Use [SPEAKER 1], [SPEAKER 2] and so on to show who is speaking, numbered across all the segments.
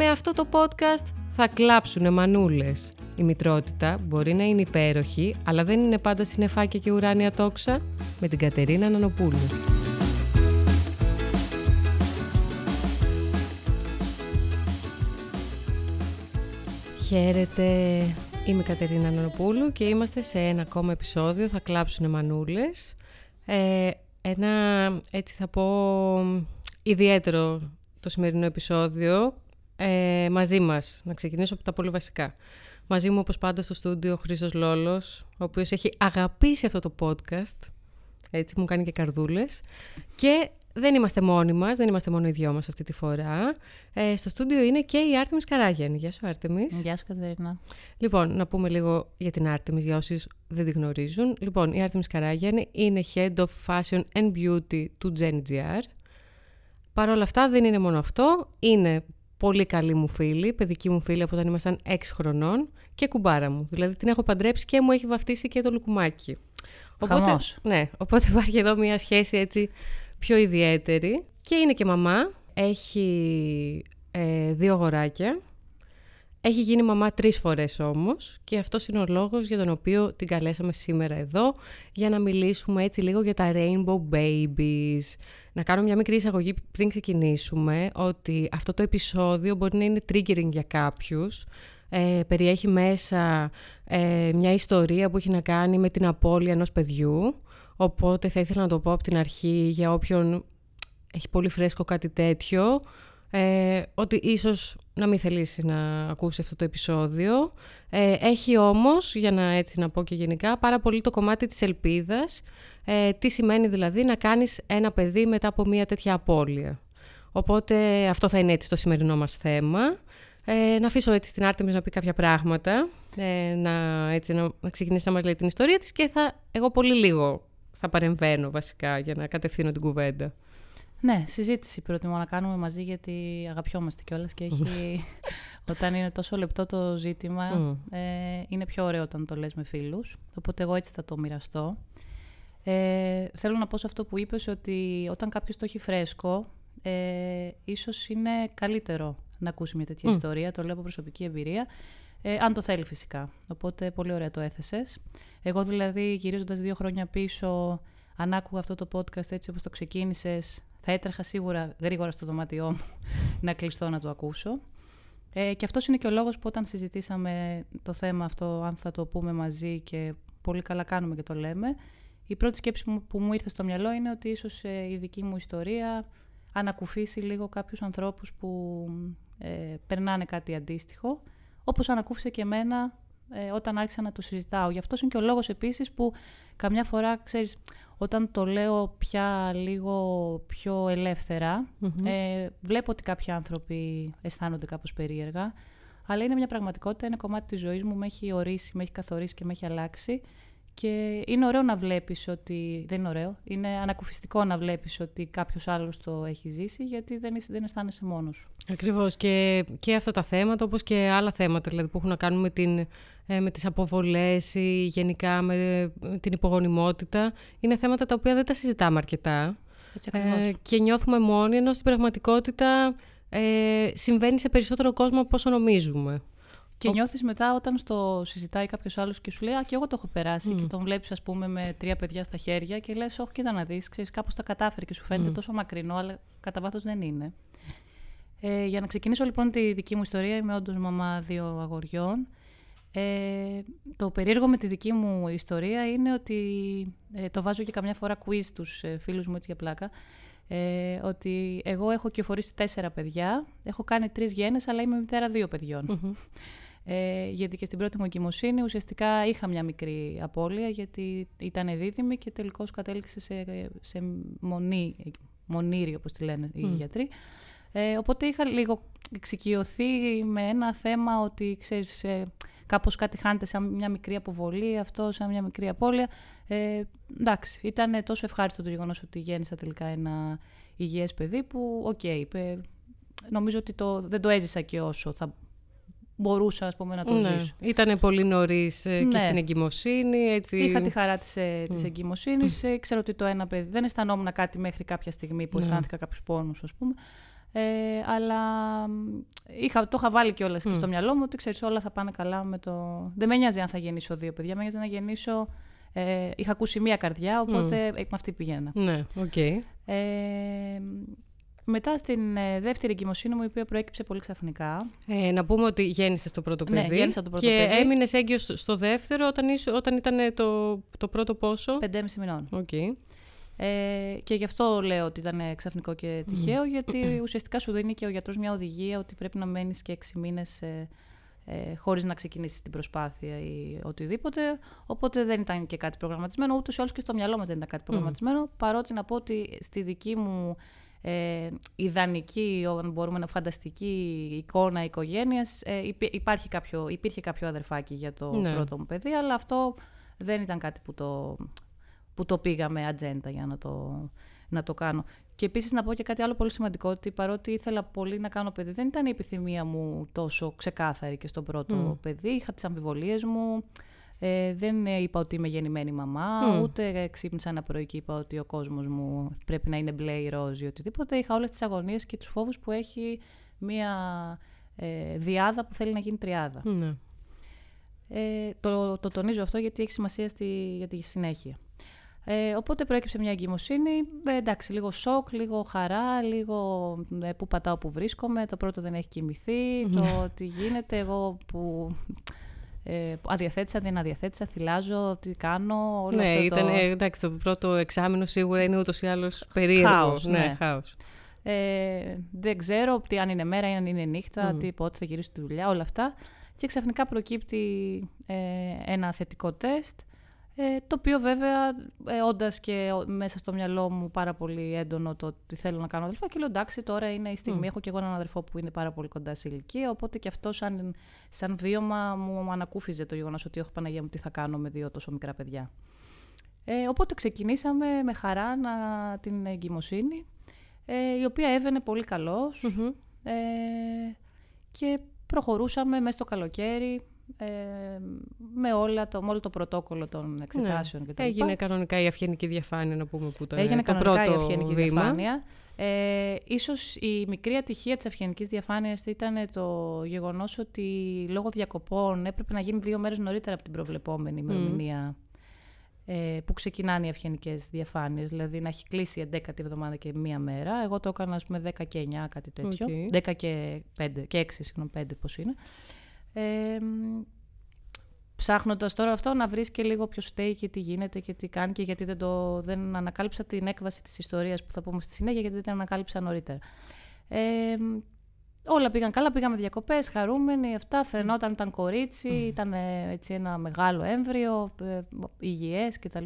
[SPEAKER 1] Με αυτό το podcast θα κλάψουνε μανούλες. Η μητρότητα μπορεί να είναι υπέροχη, αλλά δεν είναι πάντα συνεφάκια και ουράνια τόξα. Με την Κατερίνα Νανοπούλου. Χαίρετε, είμαι η Κατερίνα Νανοπούλου και είμαστε σε ένα ακόμα επεισόδιο «Θα κλάψουνε μανούλες». Ε, ένα, έτσι θα πω, ιδιαίτερο το σημερινό επεισόδιο ε, μαζί μας. Να ξεκινήσω από τα πολύ βασικά. Μαζί μου, όπως πάντα, στο στούντιο ο Χρήστος Λόλος, ο οποίος έχει αγαπήσει αυτό το podcast. Έτσι, μου κάνει και καρδούλες. Και δεν είμαστε μόνοι μας, δεν είμαστε μόνο οι δυο μας αυτή τη φορά. Ε, στο στούντιο είναι και η Άρτεμις Καράγιανη. Γεια σου Άρτεμις.
[SPEAKER 2] Γεια σου Κατερίνα.
[SPEAKER 1] Λοιπόν, να πούμε λίγο για την Άρτεμις για όσοι δεν τη γνωρίζουν. Λοιπόν, η Άρτεμις Καράγιανη είναι Head of Fashion and Beauty του GenGR. Παρ' όλα αυτά δεν είναι μόνο αυτό, είναι πολύ καλή μου φίλη, παιδική μου φίλη από όταν ήμασταν 6 χρονών και κουμπάρα μου. Δηλαδή την έχω παντρέψει και μου έχει βαφτίσει και το λουκουμάκι.
[SPEAKER 2] Οπότε, Χαμός.
[SPEAKER 1] Ναι, οπότε υπάρχει εδώ μια σχέση έτσι πιο ιδιαίτερη. Και είναι και μαμά, έχει ε, δύο αγοράκια. Έχει γίνει μαμά τρεις φορές όμως και αυτός είναι ο λόγος για τον οποίο την καλέσαμε σήμερα εδώ για να μιλήσουμε έτσι λίγο για τα Rainbow Babies. Να κάνω μια μικρή εισαγωγή πριν ξεκινήσουμε ότι αυτό το επεισόδιο μπορεί να είναι triggering για κάποιους. Ε, περιέχει μέσα ε, μια ιστορία που έχει να κάνει με την απώλεια ενός παιδιού. Οπότε θα ήθελα να το πω από την αρχή για όποιον έχει πολύ φρέσκο κάτι τέτοιο ε, ότι ίσως να μην θελήσει να ακούσει αυτό το επεισόδιο. Ε, έχει όμως, για να έτσι να πω και γενικά, πάρα πολύ το κομμάτι της ελπίδας. Ε, τι σημαίνει δηλαδή να κάνεις ένα παιδί μετά από μια τέτοια απώλεια. Οπότε αυτό θα είναι έτσι το σημερινό μας θέμα. Ε, να αφήσω έτσι την Άρτεμις να πει κάποια πράγματα, ε, να, έτσι, να, να ξεκινήσει να μας λέει την ιστορία της και θα, εγώ πολύ λίγο θα παρεμβαίνω βασικά για να κατευθύνω την κουβέντα.
[SPEAKER 2] Ναι, συζήτηση προτιμώ να κάνουμε μαζί γιατί αγαπιόμαστε κιόλας και έχει, όταν είναι τόσο λεπτό το ζήτημα ε, είναι πιο ωραίο όταν το λες με φίλους. Οπότε εγώ έτσι θα το μοιραστώ. Ε, θέλω να πω σε αυτό που είπες ότι όταν κάποιος το έχει φρέσκο ε, ίσως είναι καλύτερο να ακούσει μια τέτοια ιστορία, το λέω από προσωπική εμπειρία, ε, αν το θέλει φυσικά. Οπότε πολύ ωραία το έθεσες. Εγώ δηλαδή γυρίζοντας δύο χρόνια πίσω, αν άκουγα αυτό το podcast έτσι όπως το ξεκίνησες, θα έτρεχα σίγουρα γρήγορα στο δωμάτιό μου να κλειστώ να το ακούσω. Ε, και αυτός είναι και ο λόγος που όταν συζητήσαμε το θέμα αυτό, αν θα το πούμε μαζί και πολύ καλά κάνουμε και το λέμε, η πρώτη σκέψη που μου ήρθε στο μυαλό είναι ότι ίσως ε, η δική μου ιστορία ανακουφίσει λίγο κάποιους ανθρώπους που ε, περνάνε κάτι αντίστοιχο, όπως ανακούφισε και εμένα ε, όταν άρχισα να το συζητάω. Γι' αυτό είναι και ο λόγος επίσης που καμιά φορά, ξέρεις, όταν το λέω πια λίγο πιο ελευθερα ε, βλέπω ότι κάποιοι άνθρωποι αισθάνονται κάπως περίεργα, αλλά είναι μια πραγματικότητα, είναι κομμάτι της ζωής μου, με έχει ορίσει, με έχει καθορίσει και με έχει αλλάξει και είναι ωραίο να βλέπεις ότι, δεν είναι ωραίο, είναι ανακουφιστικό να βλέπεις ότι κάποιος άλλος το έχει ζήσει, γιατί δεν, δεν αισθάνεσαι μόνος σου.
[SPEAKER 1] Ακριβώς και, και αυτά τα θέματα, όπως και άλλα θέματα δηλαδή, που έχουν να κάνουν με, την, ε, με τις αποβολές ή γενικά με την υπογονιμότητα, είναι θέματα τα οποία δεν τα συζητάμε αρκετά.
[SPEAKER 2] Έτσι, ε,
[SPEAKER 1] και νιώθουμε μόνοι, ενώ στην πραγματικότητα ε, συμβαίνει σε περισσότερο κόσμο από όσο νομίζουμε.
[SPEAKER 2] Και νιώθεις μετά όταν στο συζητάει κάποιος άλλος και σου λέει Α, και εγώ το έχω περάσει. Και τον βλέπεις, ας πούμε, με τρία παιδιά στα χέρια και λες: Όχι, κοίτα να δεις, ξέρεις, κάπως τα κατάφερε και σου φαίνεται τόσο μακρινό, αλλά κατά βάθος δεν είναι. Ε, για να ξεκινήσω λοιπόν τη δική μου ιστορία, είμαι όντως μαμά δύο αγοριών. Ε, το περίεργο με τη δική μου ιστορία είναι ότι ε, το βάζω και καμιά φορά quiz στους ε, φίλους μου έτσι για πλάκα ε, ότι εγώ έχω κυοφορήσει τέσσερα παιδιά, έχω κάνει τρεις γέννες αλλά είμαι μητέρα δύο ε, γιατί και στην πρώτη μου εγκυμοσύνη ουσιαστικά είχα μια μικρή απώλεια γιατί ήταν δίδυμη και τελικώς κατέληξε σε, σε μονή, μονήρι όπως τη λένε οι γιατροί. Ε, οπότε είχα λίγο εξοικειωθεί με ένα θέμα ότι ξέρεις ε, κάπως κάτι χάνεται σαν μια μικρή αποβολή, αυτό σαν μια μικρή απώλεια. Ε, εντάξει, ήταν τόσο ευχάριστο το γεγονός ότι γέννησα τελικά ένα υγιές παιδί που, OK, okay, νομίζω ότι το, δεν το έζησα και όσο θα μπορούσα ας πούμε, να το ναι. ζήσω.
[SPEAKER 1] Ήταν πολύ νωρίς ε, και ναι. στην εγκυμοσύνη. Έτσι...
[SPEAKER 2] Είχα τη χαρά της, mm. της εγκυμοσύνης. Mm. Ξέρω ότι το ένα παιδί δεν αισθανόμουν κάτι μέχρι κάποια στιγμή που ναι. αισθάνθηκα κάποιους πόνους, ας πούμε. Ε, αλλά είχα, το είχα βάλει κιόλας mm. και στο μυαλό μου ότι ξέρεις όλα θα πάνε καλά με το. Δεν με νοιάζει αν θα γεννήσω δύο παιδιά, με νοιάζει να γεννήσω. Ε, είχα ακούσει μία καρδιά, οπότε mm. με αυτή πηγαίνα.
[SPEAKER 1] Ναι, OK. Okay. Ε,
[SPEAKER 2] μετά στην ε, δεύτερη εγκυμοσύνη μου, η οποία προέκυψε πολύ ξαφνικά.
[SPEAKER 1] Ε, να πούμε ότι γέννησε το πρώτο ναι, παιδί.
[SPEAKER 2] Ναι, γέννησα το πρώτο
[SPEAKER 1] και
[SPEAKER 2] παιδί.
[SPEAKER 1] Και έμεινες έγκυος στο δεύτερο όταν, όταν ήταν το, το πρώτο πόσο;
[SPEAKER 2] Πεντέμιση μηνών.
[SPEAKER 1] Okay.
[SPEAKER 2] Ε, και γι' αυτό λέω ότι ήταν ξαφνικό και τυχαίο, γιατί ουσιαστικά σου δίνει και ο γιατρός μια οδηγία ότι πρέπει να μένεις και έξι μήνες ε, ε, χωρίς να ξεκινήσεις την προσπάθεια ή οτιδήποτε. Οπότε δεν ήταν και κάτι προγραμματισμένο, ούτως ή άλλως και στο μυαλό μας δεν ήταν κάτι προγραμματισμένο, παρότι να πω ότι στη δική μου ε, ιδανική, αν μπορούμε να φανταστική εικόνα οικογένειας, ε, υπάρχει κάποιο, υπήρχε κάποιο αδερφάκι για το ναι. πρώτο μου παιδί, αλλά αυτό δεν ήταν κάτι που το που το πήγαμε ατζέντα για να το, να το κάνω. Και επίσης να πω και κάτι άλλο πολύ σημαντικό, ότι παρότι ήθελα πολύ να κάνω παιδί, δεν ήταν η επιθυμία μου τόσο ξεκάθαρη και στο πρώτο παιδί. Είχα τις αμφιβολίες μου, ε, δεν είπα ότι είμαι γεννημένη μαμά, ούτε ξύπνησα ένα πρωί και είπα ότι ο κόσμος μου πρέπει να είναι μπλε ή ροζ ή οτιδήποτε. Είχα όλες τις αγωνίες και τους φόβους που έχει μία ε, διάδα που θέλει να γίνει τριάδα.
[SPEAKER 1] Ναι.
[SPEAKER 2] Ε, το, το τονίζω αυτό γιατί έχει σημασία στη, για τη συνέχεια. Ε, οπότε προέκυψε μια εγκυμοσύνη. Ε, εντάξει, λίγο σοκ, λίγο χαρά, λίγο ε, που πατάω που βρίσκομαι. Το πρώτο δεν έχει κοιμηθεί. το ναι. τι γίνεται, εγώ που ε, αδιαθέτησα, δεν αδιαθέτησα, θυλάζω, τι κάνω. Όλο
[SPEAKER 1] ναι,
[SPEAKER 2] αυτό
[SPEAKER 1] ήταν,
[SPEAKER 2] το...
[SPEAKER 1] εντάξει, το πρώτο εξάμεινο σίγουρα είναι ούτως ή άλλως περίεργο.
[SPEAKER 2] Χάος,
[SPEAKER 1] ναι,
[SPEAKER 2] ναι.
[SPEAKER 1] χάος.
[SPEAKER 2] Ε, δεν ξέρω τι, αν είναι μέρα ή αν είναι νύχτα, τι, πότε θα γυρίσω τη δουλειά, όλα αυτά. Και ξαφνικά προκύπτει ε, ένα θετικό τεστ. Ε, το οποίο βέβαια, ε, όντας και μέσα στο μυαλό μου πάρα πολύ έντονο το ότι θέλω να κάνω αδελφό, και λέω εντάξει, τώρα είναι η στιγμή. Έχω και εγώ έναν αδερφό που είναι πάρα πολύ κοντά σε ηλικία. Οπότε και αυτό, σαν, σαν βίωμα, μου ανακούφιζε το γεγονός ότι έχω Παναγία μου τι θα κάνω με δύο τόσο μικρά παιδιά. Ε, οπότε ξεκινήσαμε με χαρά να, την εγκυμοσύνη, ε, η οποία έβαινε πολύ Ε, και προχωρούσαμε μέσα στο καλοκαίρι ε, με, όλα το, με όλο το πρωτόκολλο των εξετάσεων
[SPEAKER 1] ναι.
[SPEAKER 2] κτλ.
[SPEAKER 1] Έγινε κανονικά η αυγενική διαφάνεια, να πούμε που ήταν
[SPEAKER 2] Έγινε
[SPEAKER 1] το
[SPEAKER 2] κανονικά
[SPEAKER 1] πρώτο
[SPEAKER 2] η αυγενική
[SPEAKER 1] βήμα.
[SPEAKER 2] διαφάνεια. Ε, ίσως η μικρή ατυχία της αυγενικής διαφάνειας ήταν το γεγονός ότι λόγω διακοπών έπρεπε να γίνει δύο μέρες νωρίτερα από την προβλεπόμενη ημερομηνία ε, που ξεκινάνε οι αυγενικές διαφάνειες. Δηλαδή να έχει κλείσει η 11η εβδομάδα και μία μέρα. Εγώ το έκανα, ας πούμε, 10 και 9, κάτι τέτοιο. 10 και 5, και 6, συγγνώμη, 5 πώς είναι. Ε, Ψάχνοντας τώρα αυτό να βρεις και λίγο ποιος φταίει και τι γίνεται και τι κάνει και γιατί δεν, το, δεν ανακάλυψα την έκβαση της ιστορίας που θα πούμε στη συνέχεια, γιατί δεν την ανακάλυψα νωρίτερα. Ε, όλα πήγαν καλά, πήγαμε διακοπές, χαρούμενοι, αυτά. Φαινόταν, ήταν κορίτσι, ήταν έτσι ένα μεγάλο έμβριο, ε, υγιές κτλ.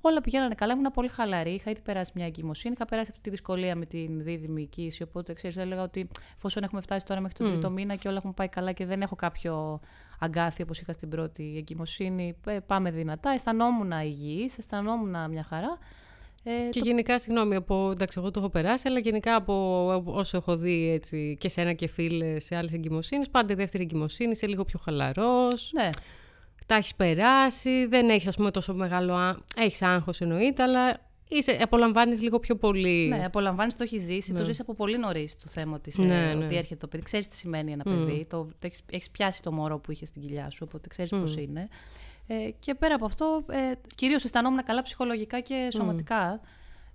[SPEAKER 2] Όλα πηγαίνανε καλά, ήμουν πολύ χαλαρή. Είχα ήδη περάσει μια εγκυμοσύνη, είχα περάσει αυτή τη δυσκολία με την δίδυμη οικίση. Οπότε ξέρεις, έλεγα ότι εφόσον έχουμε φτάσει τώρα μέχρι τον mm. τρίτο μήνα και όλα έχουν πάει καλά και δεν έχω κάποιο αγκάθι όπως είχα στην πρώτη εγκυμοσύνη, ε, πάμε δυνατά. Αισθανόμουν υγιής, αισθανόμουν μια χαρά.
[SPEAKER 1] Ε, και το... γενικά, συγγνώμη, από, εντάξει, εγώ το έχω περάσει, αλλά γενικά από όσο έχω δει έτσι, και σένα και φίλες σε άλλες εγκυμοσύνες, πάντα η δεύτερη εγκυμοσύνη είσαι λίγο πιο χαλαρός.
[SPEAKER 2] Ναι
[SPEAKER 1] τα έχεις περάσει, δεν έχεις, ας πούμε, τόσο μεγάλο. Έχεις άγχος εννοείται, αλλά είσαι, απολαμβάνεις λίγο πιο πολύ.
[SPEAKER 2] Ναι, απολαμβάνεις, το έχεις ζήσει. Το ναι. ζεις από πολύ νωρίς το θέμα ότι, είσαι, ναι, ναι. ότι έρχεται το παιδί. Ξέρεις τι σημαίνει ένα παιδί. Το, το έχεις, πιάσει το μωρό που είχες στην κοιλιά σου, οπότε ξέρεις mm. πώ είναι. Ε, και πέρα από αυτό, ε, κυρίως αισθανόμουν καλά ψυχολογικά και σωματικά.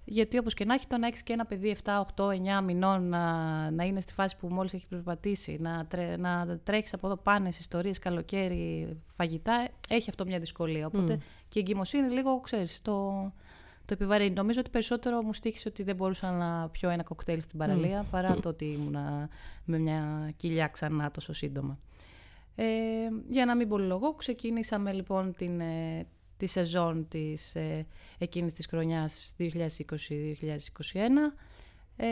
[SPEAKER 2] Γιατί όπως και να έχει, το να έχεις και ένα παιδί 7, 8, 9 μηνών να, να είναι στη φάση που μόλις έχει περπατήσει, να, τρέ, να τρέχεις από εδώ πάνες ιστορίες, καλοκαίρι, φαγητά, έχει αυτό μια δυσκολία. Οπότε και η εγκυμοσύνη λίγο, ξέρεις, το, το επιβαρύνει. Νομίζω ότι περισσότερο μου στήχησε ότι δεν μπορούσα να πιω ένα κοκτέιλ στην παραλία παρά το ότι ήμουν με μια κοιλιά ξανά τόσο σύντομα. Ε, για να μην πολυλογώ, ξεκίνησαμε λοιπόν την, ε, τη σεζόν της, ε, εκείνης της χρονιάς 2020-2021 ε,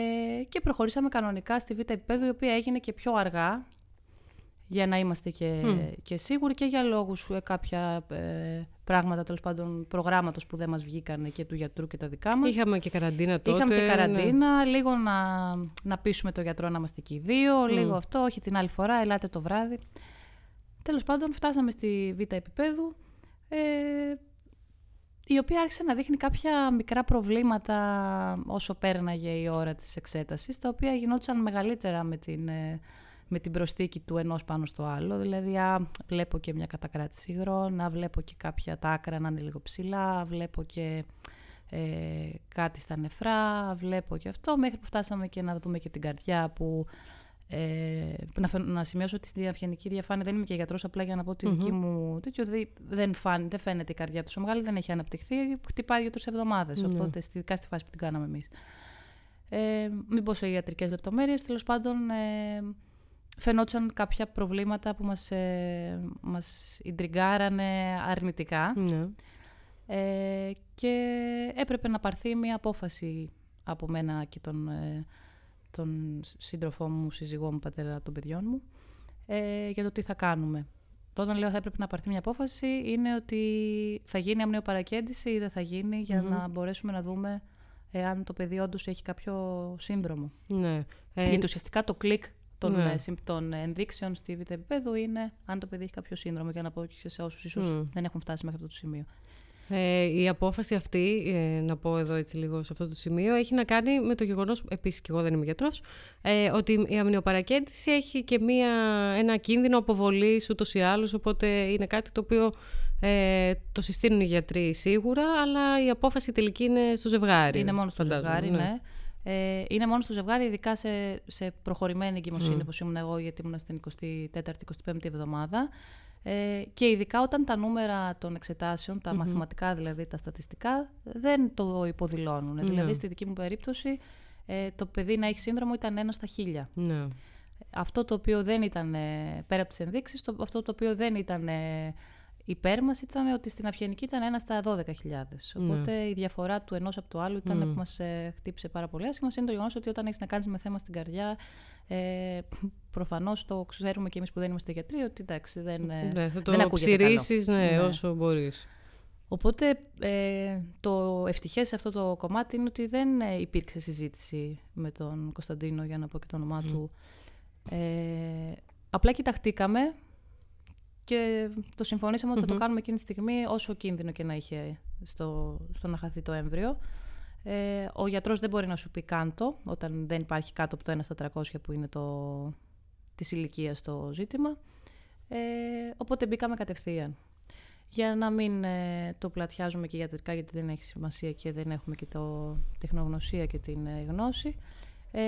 [SPEAKER 2] και προχωρήσαμε κανονικά στη β' επίπεδο η οποία έγινε και πιο αργά για να είμαστε και, και σίγουροι και για λόγους ε, κάποια ε, πράγματα τέλος πάντων προγράμματος που δεν μας βγήκαν και του γιατρού και τα δικά μας.
[SPEAKER 1] Είχαμε και καραντίνα τότε.
[SPEAKER 2] Είχαμε και καραντίνα, λίγο να, να πείσουμε το γιατρό να είμαστε και οι δύο, λίγο αυτό, όχι την άλλη φορά, ελάτε το βράδυ. Τέλος πάντων φτάσαμε στη β' επίπεδου ε, η οποία άρχισε να δείχνει κάποια μικρά προβλήματα όσο πέρναγε η ώρα της εξέτασης, τα οποία γινόντουσαν μεγαλύτερα με την, ε, με την προσθήκη του ενός πάνω στο άλλο. Δηλαδή, α, βλέπω και μια κατακράτηση υγρών, να βλέπω και κάποια τα άκρα να είναι λίγο ψηλά, βλέπω και ε, κάτι στα νεφρά, βλέπω και αυτό, μέχρι που φτάσαμε και να δούμε και την καρδιά που ε, να, να σημειώσω ότι στη αυγενική διαφάνεια δεν είμαι και γιατρός, απλά για να πω ότι mm-hmm. δική μου τέτοιο δεν, φάν, δεν φαίνεται η καρδιά τόσο μεγάλη, δεν έχει αναπτυχθεί. Χτυπάει για τρεις εβδομάδες. Mm-hmm. Οπότε, στη, στη φάση που την κάναμε εμείς. Ε, μην πω σε ιατρικές λεπτομέρειες. Τέλος πάντων, ε, φαινόταν κάποια προβλήματα που μας, ε, μας ιντριγκάρανε αρνητικά. Ναι. Ε, και έπρεπε να πάρθει μια απόφαση από μένα και τον ε, τον σύντροφό μου, σύζυγό μου, πατέρα των παιδιών μου, ε, για το τι θα κάνουμε. Όταν λέω θα έπρεπε να πάρθει μια απόφαση, είναι ότι θα γίνει αμνιοπαρακέντηση ή δεν θα γίνει, για να μπορέσουμε να δούμε εάν το παιδί όντως έχει κάποιο σύνδρομο. Ναι. Ε, Γιατί ουσιαστικά το κλικ των, ναι. Ε, των ενδείξεων στη β' επίπεδο είναι αν το παιδί έχει κάποιο σύνδρομο, για να πω και σε όσους ίσως δεν έχουν φτάσει μέχρι αυτό το σημείο.
[SPEAKER 1] Ε, η απόφαση αυτή, ε, να πω εδώ έτσι λίγο σε αυτό το σημείο, έχει να κάνει με το γεγονός, επίσης και εγώ δεν είμαι γιατρός, ε, ότι η αμνιοπαρακέντηση έχει και μία, ένα κίνδυνο αποβολής ούτως ή άλλως, οπότε είναι κάτι το οποίο ε, το συστήνουν οι γιατροί σίγουρα, αλλά η απόφαση τελική είναι στο ζευγάρι.
[SPEAKER 2] Είναι μόνο στο ζευγάρι, ναι. ναι. Ε, είναι μόνο στο ζευγάρι, ειδικά σε, σε προχωρημένη εγκυμοσύνη, mm. όπως ήμουν εγώ, γιατί ήμουν στην 24η-25η εβδομάδα. Ε, και ειδικά όταν τα νούμερα των εξετάσεων, τα μαθηματικά δηλαδή, τα στατιστικά, δεν το υποδηλώνουν. Ναι. Δηλαδή, στη δική μου περίπτωση, ε, το παιδί να έχει σύνδρομο ήταν ένα στα χίλια. Ναι. Αυτό το οποίο δεν ήταν, πέρα από τις ενδείξεις, το, αυτό το οποίο δεν ήταν υπέρ μας ήταν ότι στην Αυγενική ήταν ένα στα 12.000. Ναι. Οπότε η διαφορά του ενός από το άλλο ήταν που μας ε, χτύπησε πάρα πολύ άσχημα. Είναι το γεγονός ότι όταν έχεις να κάνεις με θέμα στην καρδιά, ε, προφανώς το ξέρουμε και εμείς που δεν είμαστε γιατροί ότι εντάξει δεν, ε,
[SPEAKER 1] ναι, θα το ψηρίσεις ναι, ναι, όσο μπορείς.
[SPEAKER 2] Οπότε ε, το ευτυχές σε αυτό το κομμάτι είναι ότι δεν ε, υπήρξε συζήτηση με τον Κωνσταντίνο για να πω και το όνομά του. Ε, απλά κοιταχτήκαμε και το συμφωνήσαμε ότι θα το κάνουμε εκείνη τη στιγμή όσο κίνδυνο και να είχε στο, στο να χαθεί το έμβριο. Ε, ο γιατρός δεν μπορεί να σου πει κάντο όταν δεν υπάρχει κάτω από το 1 στα 300 που είναι το, της ηλικίας το ζήτημα. Ε, οπότε μπήκαμε κατευθείαν. Για να μην ε, το πλατιάζουμε και ιατρικά γιατί δεν έχει σημασία και δεν έχουμε και το τεχνογνωσία και την ε, γνώση. Ε,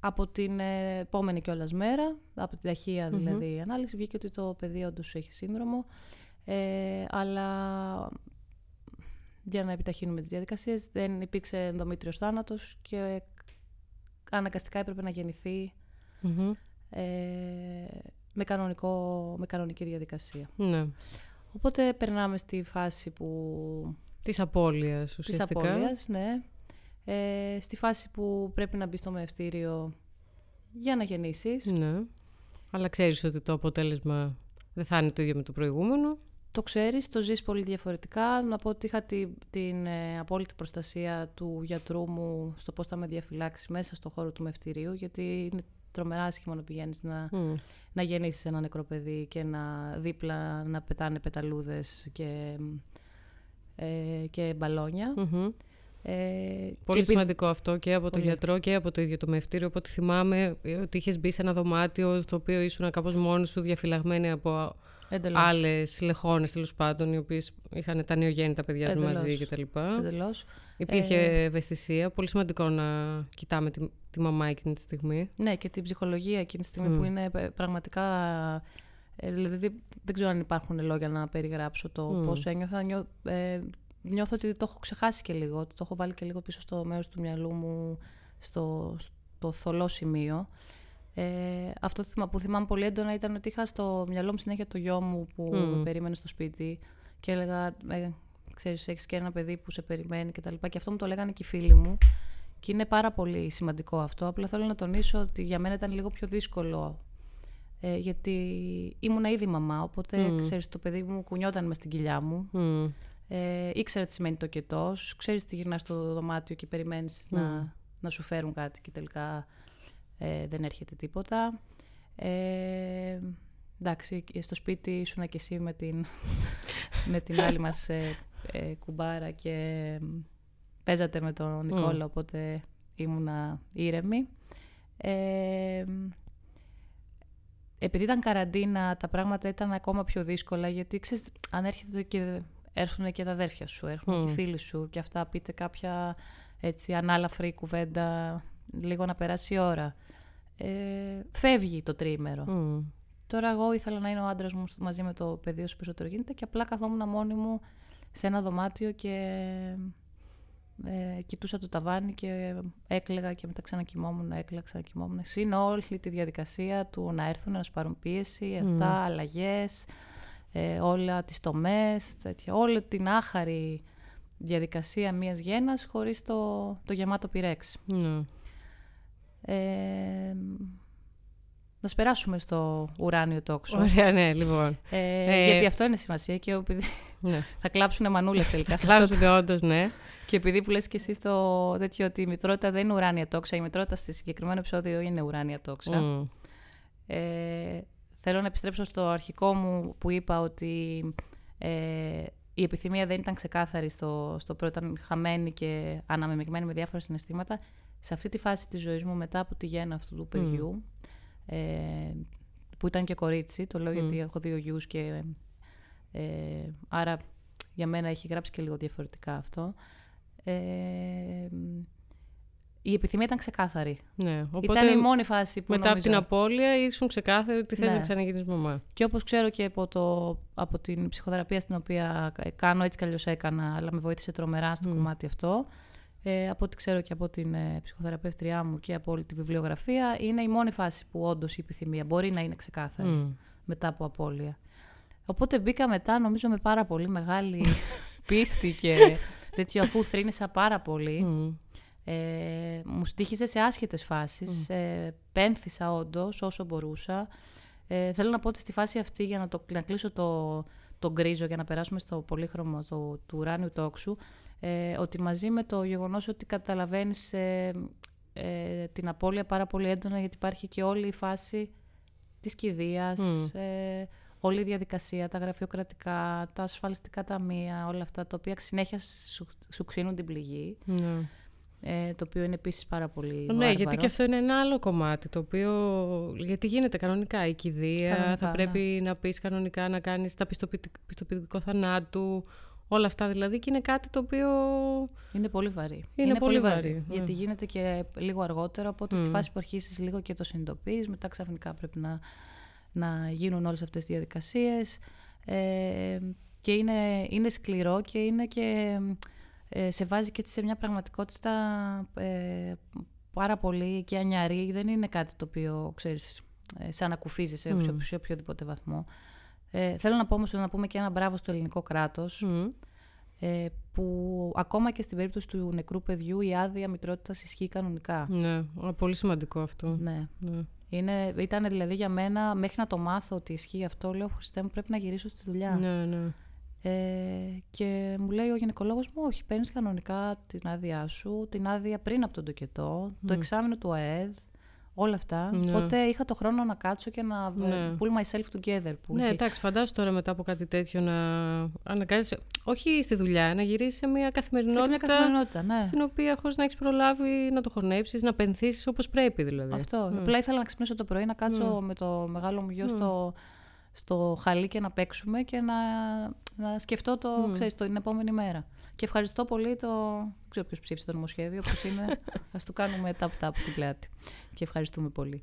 [SPEAKER 2] από την επόμενη κιόλας μέρα, από την ταχεία δηλαδή ανάλυση, βγήκε ότι το παιδί όντως έχει σύνδρομο. Ε, αλλά για να επιταχύνουμε τις διαδικασίες. Δεν υπήρξε ενδομήτριος θάνατος και αναγκαστικά έπρεπε να γεννηθει ε, με, κανονικό, με κανονική διαδικασία. Ναι. Οπότε περνάμε στη φάση που...
[SPEAKER 1] Της απώλειας ουσιαστικά.
[SPEAKER 2] Της απώλειας, ναι. Ε, στη φάση που πρέπει να μπει στο μευτήριο για να γεννήσεις.
[SPEAKER 1] Ναι. Αλλά ξέρεις ότι το αποτέλεσμα δεν θα είναι το ίδιο με το προηγούμενο
[SPEAKER 2] το ξέρεις, το ζεις πολύ διαφορετικά. Να πω ότι είχα την, την ε, απόλυτη προστασία του γιατρού μου στο πώς θα με διαφυλάξει μέσα στο χώρο του μευτηρίου, γιατί είναι τρομερά άσχημο να πηγαίνεις να, mm. να γεννήσεις ένα νεκρό παιδί και να δίπλα να πετάνε πεταλούδες και, ε, και μπαλόνια.
[SPEAKER 1] Ε, Πολύ σημαντικό αυτό και από τον γιατρό και από το ίδιο το μευτήριο. Οπότε θυμάμαι ότι είχες μπει σε ένα δωμάτιο στο οποίο ήσουν κάπως μόνος σου διαφυλαγμένη από άλλες λεχόνε τέλος πάντων, οι οποίες είχαν τα νεογέννητα παιδιά τους μαζί κτλ.
[SPEAKER 2] Εντελώς.
[SPEAKER 1] Υπήρχε ε... ευαισθησία. Πολύ σημαντικό να κοιτάμε τη, τη μαμά εκείνη τη στιγμή.
[SPEAKER 2] Ναι, και την ψυχολογία εκείνη τη στιγμή που είναι πραγματικά. Ε, δηλαδή, δεν ξέρω αν υπάρχουν λόγια να περιγράψω το mm. πώς ένιωθα. Νιώ, ε, νιώθω ότι το έχω ξεχάσει και λίγο. Το έχω βάλει και λίγο πίσω στο μέρος του μυαλού μου, στο, στο θολό σημείο. Ε, αυτό που θυμάμαι πολύ έντονα ήταν ότι είχα στο μυαλό μου συνέχεια το γιο μου που με περίμενε στο σπίτι και έλεγα, ε, ξέρεις, έχεις και ένα παιδί που σε περιμένει κτλ. Και, και αυτό μου το λέγανε και οι φίλοι μου. Και είναι πάρα πολύ σημαντικό αυτό. Απλά θέλω να τονίσω ότι για μένα ήταν λίγο πιο δύσκολο. Ε, γιατί ήμουνα ήδη μαμά, οπότε mm. ξέρεις, το παιδί μου κουνιόταν μες στην κοιλιά μου. Mm. Ε, ήξερα τι σημαίνει το κετός. Ξέρεις τι γυρνάς στο δωμάτιο και περιμένεις να, να σου φέρουν κάτι και τελικά ε, δεν έρχεται τίποτα. Ε, εντάξει, στο σπίτι ήσουν και εσύ με την, με την άλλη μας ε, ε, κουμπάρα και παίζατε με τον Νικόλα, οπότε ήμουνα ήρεμη. Ε, επειδή ήταν καραντίνα, τα πράγματα ήταν ακόμα πιο δύσκολα, γιατί ξέρεις, αν έρχεται και έρθουν και τα αδέρφια σου, έρχονται και οι φίλοι σου και αυτά πείτε κάποια έτσι ανάλαφρη κουβέντα, λίγο να περάσει η ώρα. Ε, φεύγει το τρίμερο. Τώρα εγώ ήθελα να είναι ο άντρας μου μαζί με το παιδί όσο περισσότερο γίνεται και απλά καθόμουν μόνη μου σε ένα δωμάτιο και ε, κοιτούσα το ταβάνι και έκλαιγα και μετά ξανακοιμόμουν, έκλαιγα, ξανακοιμόμουν. Είναι όλη τη διαδικασία του να έρθουν να σου πάρουν πίεση, mm. αυτά, αλλαγές, ε, όλα τις τομές, τέτοια, όλη την άχαρη διαδικασία μιας γένας χωρίς το, το γεμάτο πυρέξ. Mm. Ε, να σπεράσουμε στο ουράνιο τόξο.
[SPEAKER 1] Ωραία, ναι, λοιπόν.
[SPEAKER 2] Ε, ε, γιατί αυτό είναι σημασία και επειδή ναι. θα κλάψουν μανούλες τελικά.
[SPEAKER 1] θα κλάψουν όντως, ναι.
[SPEAKER 2] Και επειδή που λες και εσύ το τέτοιο ότι η μητρότητα δεν είναι ουράνια τόξα, η μητρότητα στη συγκεκριμένο επεισόδιο είναι ουράνια τόξα. Ε, θέλω να επιστρέψω στο αρχικό μου που είπα ότι ε, η επιθυμία δεν ήταν ξεκάθαρη στο, στο πρώτο, ήταν χαμένη και αναμεμειγμένη με διάφορα συναισθήματα. Σε αυτή τη φάση της ζωής μου, μετά από τη γέννα αυτού του παιδιού, ε, που ήταν και κορίτσι, το λέω γιατί έχω δύο γιους και ε, άρα για μένα έχει γράψει και λίγο διαφορετικά αυτό. Ε, η επιθυμία ήταν ξεκάθαρη.
[SPEAKER 1] Ναι,
[SPEAKER 2] οπότε ήταν η μόνη φάση που
[SPEAKER 1] Μετά
[SPEAKER 2] νομίζω...
[SPEAKER 1] από την απώλεια ήσουν ξεκάθαρη ότι θες ναι. να ξαναγίνεις μαμά.
[SPEAKER 2] Και όπως ξέρω και από, το, από την ψυχοθεραπεία στην οποία κάνω, έτσι κι έκανα, αλλά με βοήθησε τρομερά στο κομμάτι αυτό, ε, από ό,τι ξέρω και από την ε, ψυχοθεραπεύτριά μου και από όλη τη βιβλιογραφία, είναι η μόνη φάση που όντως η επιθυμία μπορεί να είναι ξεκάθαρη μετά από απώλεια. Οπότε μπήκα μετά, νομίζω, με πάρα πολύ μεγάλη πίστη και τέτοιο, αφού θρύνησα πάρα πολύ. Ε, μου στήχιζε σε άσχετες φάσεις. Ε, πένθησα όντως όσο μπορούσα. Ε, θέλω να πω ότι στη φάση αυτή, για να, το, να κλείσω το, το γκρίζο, για να περάσουμε στο πολύχρωμο το, του ουράνιου τόξου, ε, ότι μαζί με το γεγονός ότι καταλαβαίνεις ε, ε, την απώλεια πάρα πολύ έντονα, γιατί υπάρχει και όλη η φάση της κηδείας, ε, όλη η διαδικασία, τα γραφειοκρατικά, τα ασφαλιστικά ταμεία, όλα αυτά, τα οποία συνέχεια σου, σου ξύνουν την πληγή. Ναι. Ε, το οποίο είναι επίσης πάρα πολύ
[SPEAKER 1] Ναι, γιατί και αυτό είναι ένα άλλο κομμάτι, το οποίο, γιατί γίνεται κανονικά η κηδεία, θα πρέπει ναι. να πεις κανονικά να κάνεις τα πιστοποιητικό θανάτου, όλα αυτά δηλαδή και είναι κάτι το οποίο...
[SPEAKER 2] Είναι πολύ βαρύ.
[SPEAKER 1] Είναι, πολύ, βαρύ.
[SPEAKER 2] Ναι. Γιατί γίνεται και λίγο αργότερα, οπότε στη φάση που αρχίσεις λίγο και το συνειδητοποιείς, μετά ξαφνικά πρέπει να να γίνουν όλες αυτές τις διαδικασίες ε, και είναι, είναι σκληρό και είναι και ε, σε βάζει και σε μια πραγματικότητα ε, πάρα πολύ και ανιαρή. Δεν είναι κάτι το οποίο, ξέρεις, ε, σαν να κουφίζει σε, mm. σε οποιοδήποτε βαθμό. Ε, θέλω να πω όμως να πούμε και ένα μπράβο στο ελληνικό κράτος ε, που ακόμα και στην περίπτωση του νεκρού παιδιού η άδεια μητρότητας ισχύει κανονικά.
[SPEAKER 1] Ναι, πολύ σημαντικό αυτό.
[SPEAKER 2] Ναι. ναι. Είναι, ήταν δηλαδή για μένα, μέχρι να το μάθω ότι ισχύει αυτό, λέω Χριστέ μου πρέπει να γυρίσω στη δουλειά.
[SPEAKER 1] Ναι, ναι.
[SPEAKER 2] Ε, και μου λέει ο γυναικολόγος μου, όχι, παίρνεις κανονικά την άδειά σου, την άδεια πριν από τον τοκετό, το εξάμεινο του ΑΕΔ, όλα αυτά. Ναι. Οπότε είχα το χρόνο να κάτσω και να ναι. pull myself together. Που
[SPEAKER 1] ναι, εντάξει, φαντάσου τώρα μετά από κάτι τέτοιο να αναγκάζει, όχι στη δουλειά, να γυρίσεις σε μια καθημερινότητα, σε μια καθημερινότητα ναι. στην οποία χωρίς να έχεις προλάβει να το χορνέψεις, να πενθήσεις όπως πρέπει δηλαδή.
[SPEAKER 2] Αυτό. Mm. Απλά ήθελα να ξυπνήσω το πρωί, να κάτσω με το μεγάλο μου γιο στο, στο χαλί και να παίξουμε και να, να σκεφτώ το, mm. ξέρεις, το, την επόμενη μέρα. Και ευχαριστώ πολύ το. Δεν ξέρω ποιος ψήφισε το νομοσχέδιο, όπω είναι. Α του κάνουμε tap-tap στην πλάτη. Και ευχαριστούμε πολύ.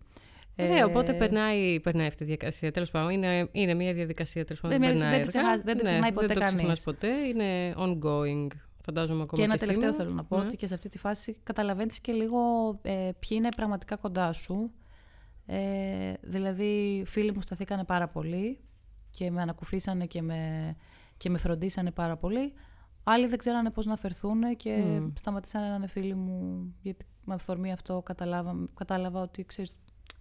[SPEAKER 1] Ναι, οπότε περνάει, περνάει αυτή η διαδικασία. Τέλος πάντων, είναι, είναι μια διαδικασία τέλος πάντων,
[SPEAKER 2] δεν, δεν, ξεχάσει, δεν, ναι, ξεχνάει ποτέ
[SPEAKER 1] δεν
[SPEAKER 2] κανείς.
[SPEAKER 1] Δεν το ποτέ, είναι ongoing. Φαντάζομαι ακόμα
[SPEAKER 2] και ένα
[SPEAKER 1] και
[SPEAKER 2] τελευταίο θέλω να πω, ναι. ότι και σε αυτή τη φάση καταλαβαίνεις και λίγο ε, ποιοι είναι πραγματικά κοντά σου. Ε, δηλαδή, φίλοι μου σταθήκανε πάρα πολύ και με ανακουφίσανε και με, και με φροντίσανε πάρα πολύ. Άλλοι δεν ξέρανε πώς να φερθούν και mm. σταματήσανε να είναι φίλοι μου, γιατί με αφορμή αυτό κατάλαβα, κατάλαβα ότι ξέρεις,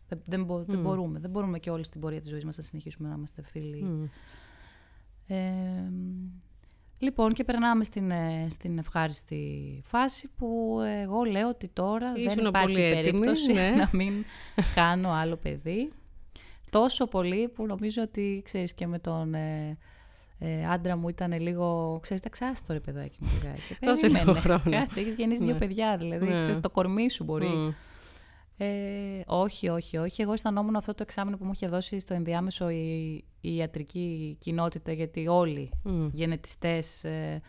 [SPEAKER 2] δεν, δεν, μπο, mm. δεν, μπορούμε. Δεν μπορούμε και όλοι στην πορεία της ζωής μας να συνεχίσουμε να είμαστε φίλοι. Mm. Ε, λοιπόν, και περνάμε στην, ε, στην ευχάριστη φάση που εγώ λέω ότι τώρα Ήσουν δεν υπάρχει περίπτωση ναι. να μην κάνω άλλο παιδί. Τόσο πολύ που νομίζω ότι, ξέρεις, και με τον... Ε, ε, άντρα μου ήταν λίγο. ξέρεις, τα ξάστο ρε παιδάκι μου.
[SPEAKER 1] Δώσε λίγο χρόνο.
[SPEAKER 2] Κάτσε, έχεις γεννήσει δύο ναι. παιδιά, δηλαδή. Ναι. Ξέρεις, το κορμί σου μπορεί. Ε, όχι, όχι, όχι. Εγώ αισθανόμουν αυτό το εξάμεινο που μου είχε δώσει στο ενδιάμεσο η, η ιατρική κοινότητα, γιατί όλοι mm. γενετιστές, ε,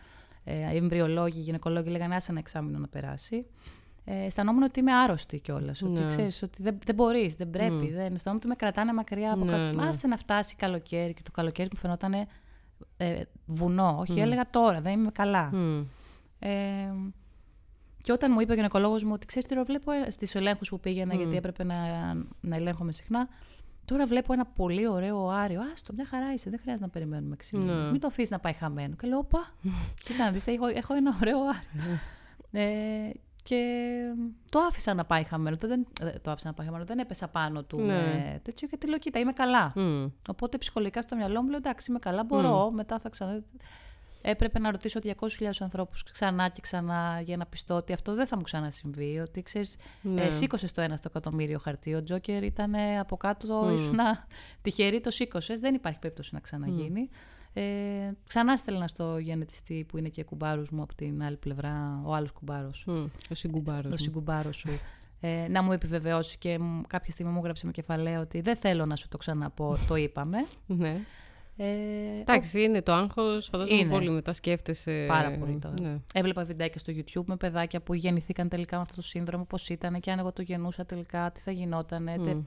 [SPEAKER 2] ε, εμβριολόγοι, γυναικολόγοι λέγανε άσε ένα εξάμεινο να περάσει. Ε, αισθανόμουν ότι είμαι άρρωστη κιόλας. Ναι. Ότι ξέρεις ότι δεν, δεν μπορείς, δεν πρέπει. Mm. Δεν, αισθανόμουν ότι με κρατάνε μακριά από ναι, κάτι. Ναι. Άσε να φτάσει καλοκαίρι και το καλοκαίρι μου φαινόταν ε, βουνό. Όχι, mm. έλεγα τώρα, δεν είμαι καλά. Mm. Ε, και όταν μου είπε ο γυναικολόγος μου ότι ξέρεις τι βλέπω ε, στις ελέγχους που πήγαινα, mm. γιατί έπρεπε να, να ελέγχομαι συχνά, Τώρα βλέπω ένα πολύ ωραίο άριο. Άστο, μια χαρά είσαι. Δεν χρειάζεται να περιμένουμε ξύλο. Ναι. Μην το αφήσεις να πάει χαμένο. Και λέω, Πα, κοίτα να δεις, έχω, έχω ένα ωραίο άριο. Ναι. ε, και το άφησα να πάει χαμένο. Δεν, το άφησα να πάει χαμένο. Δεν έπεσα πάνω του. Ναι. Με τέτοιο γιατί λέω, κοίτα, είμαι καλά. Mm. Οπότε ψυχολογικά στο μυαλό μου λέω, εντάξει, είμαι καλά, μπορώ. Mm. Μετά θα ξανά έπρεπε να ρωτήσω 200.000 ανθρώπους ξανά και ξανά για να πιστώ ότι αυτό δεν θα μου ξανασυμβεί. Ότι ξέρεις, ναι. ε, σήκωσες το ένα στο εκατομμύριο χαρτί. Ο Τζόκερ ήταν από κάτω, mm. ήσουν τυχερή, το σήκωσες. Δεν υπάρχει περίπτωση να ξαναγίνει. Mm. Ε, ξανά στέλνα στο γενετιστή που είναι και κουμπάρος μου από την άλλη πλευρά, ο άλλος κουμπάρος. Mm.
[SPEAKER 1] Ο συγκουμπάρος.
[SPEAKER 2] Ο συγκουμπάρος σου. Ε, να μου επιβεβαιώσει και κάποια στιγμή μου έγραψε με κεφαλαίο ότι δεν θέλω να σου το ξαναπώ, το είπαμε.
[SPEAKER 1] ναι. Ε, Εντάξει, είναι το άγχος. Φαντάζομαι είναι. πολύ μετά σκέφτεσαι.
[SPEAKER 2] Πάρα πολύ τώρα. Ναι. Έβλεπα βιντεάκια στο YouTube με παιδάκια που γεννηθήκαν τελικά με αυτό το σύνδρομο, πώς ήταν και αν εγώ το γεννούσα τελικά, τι θα γινόταν. Mm.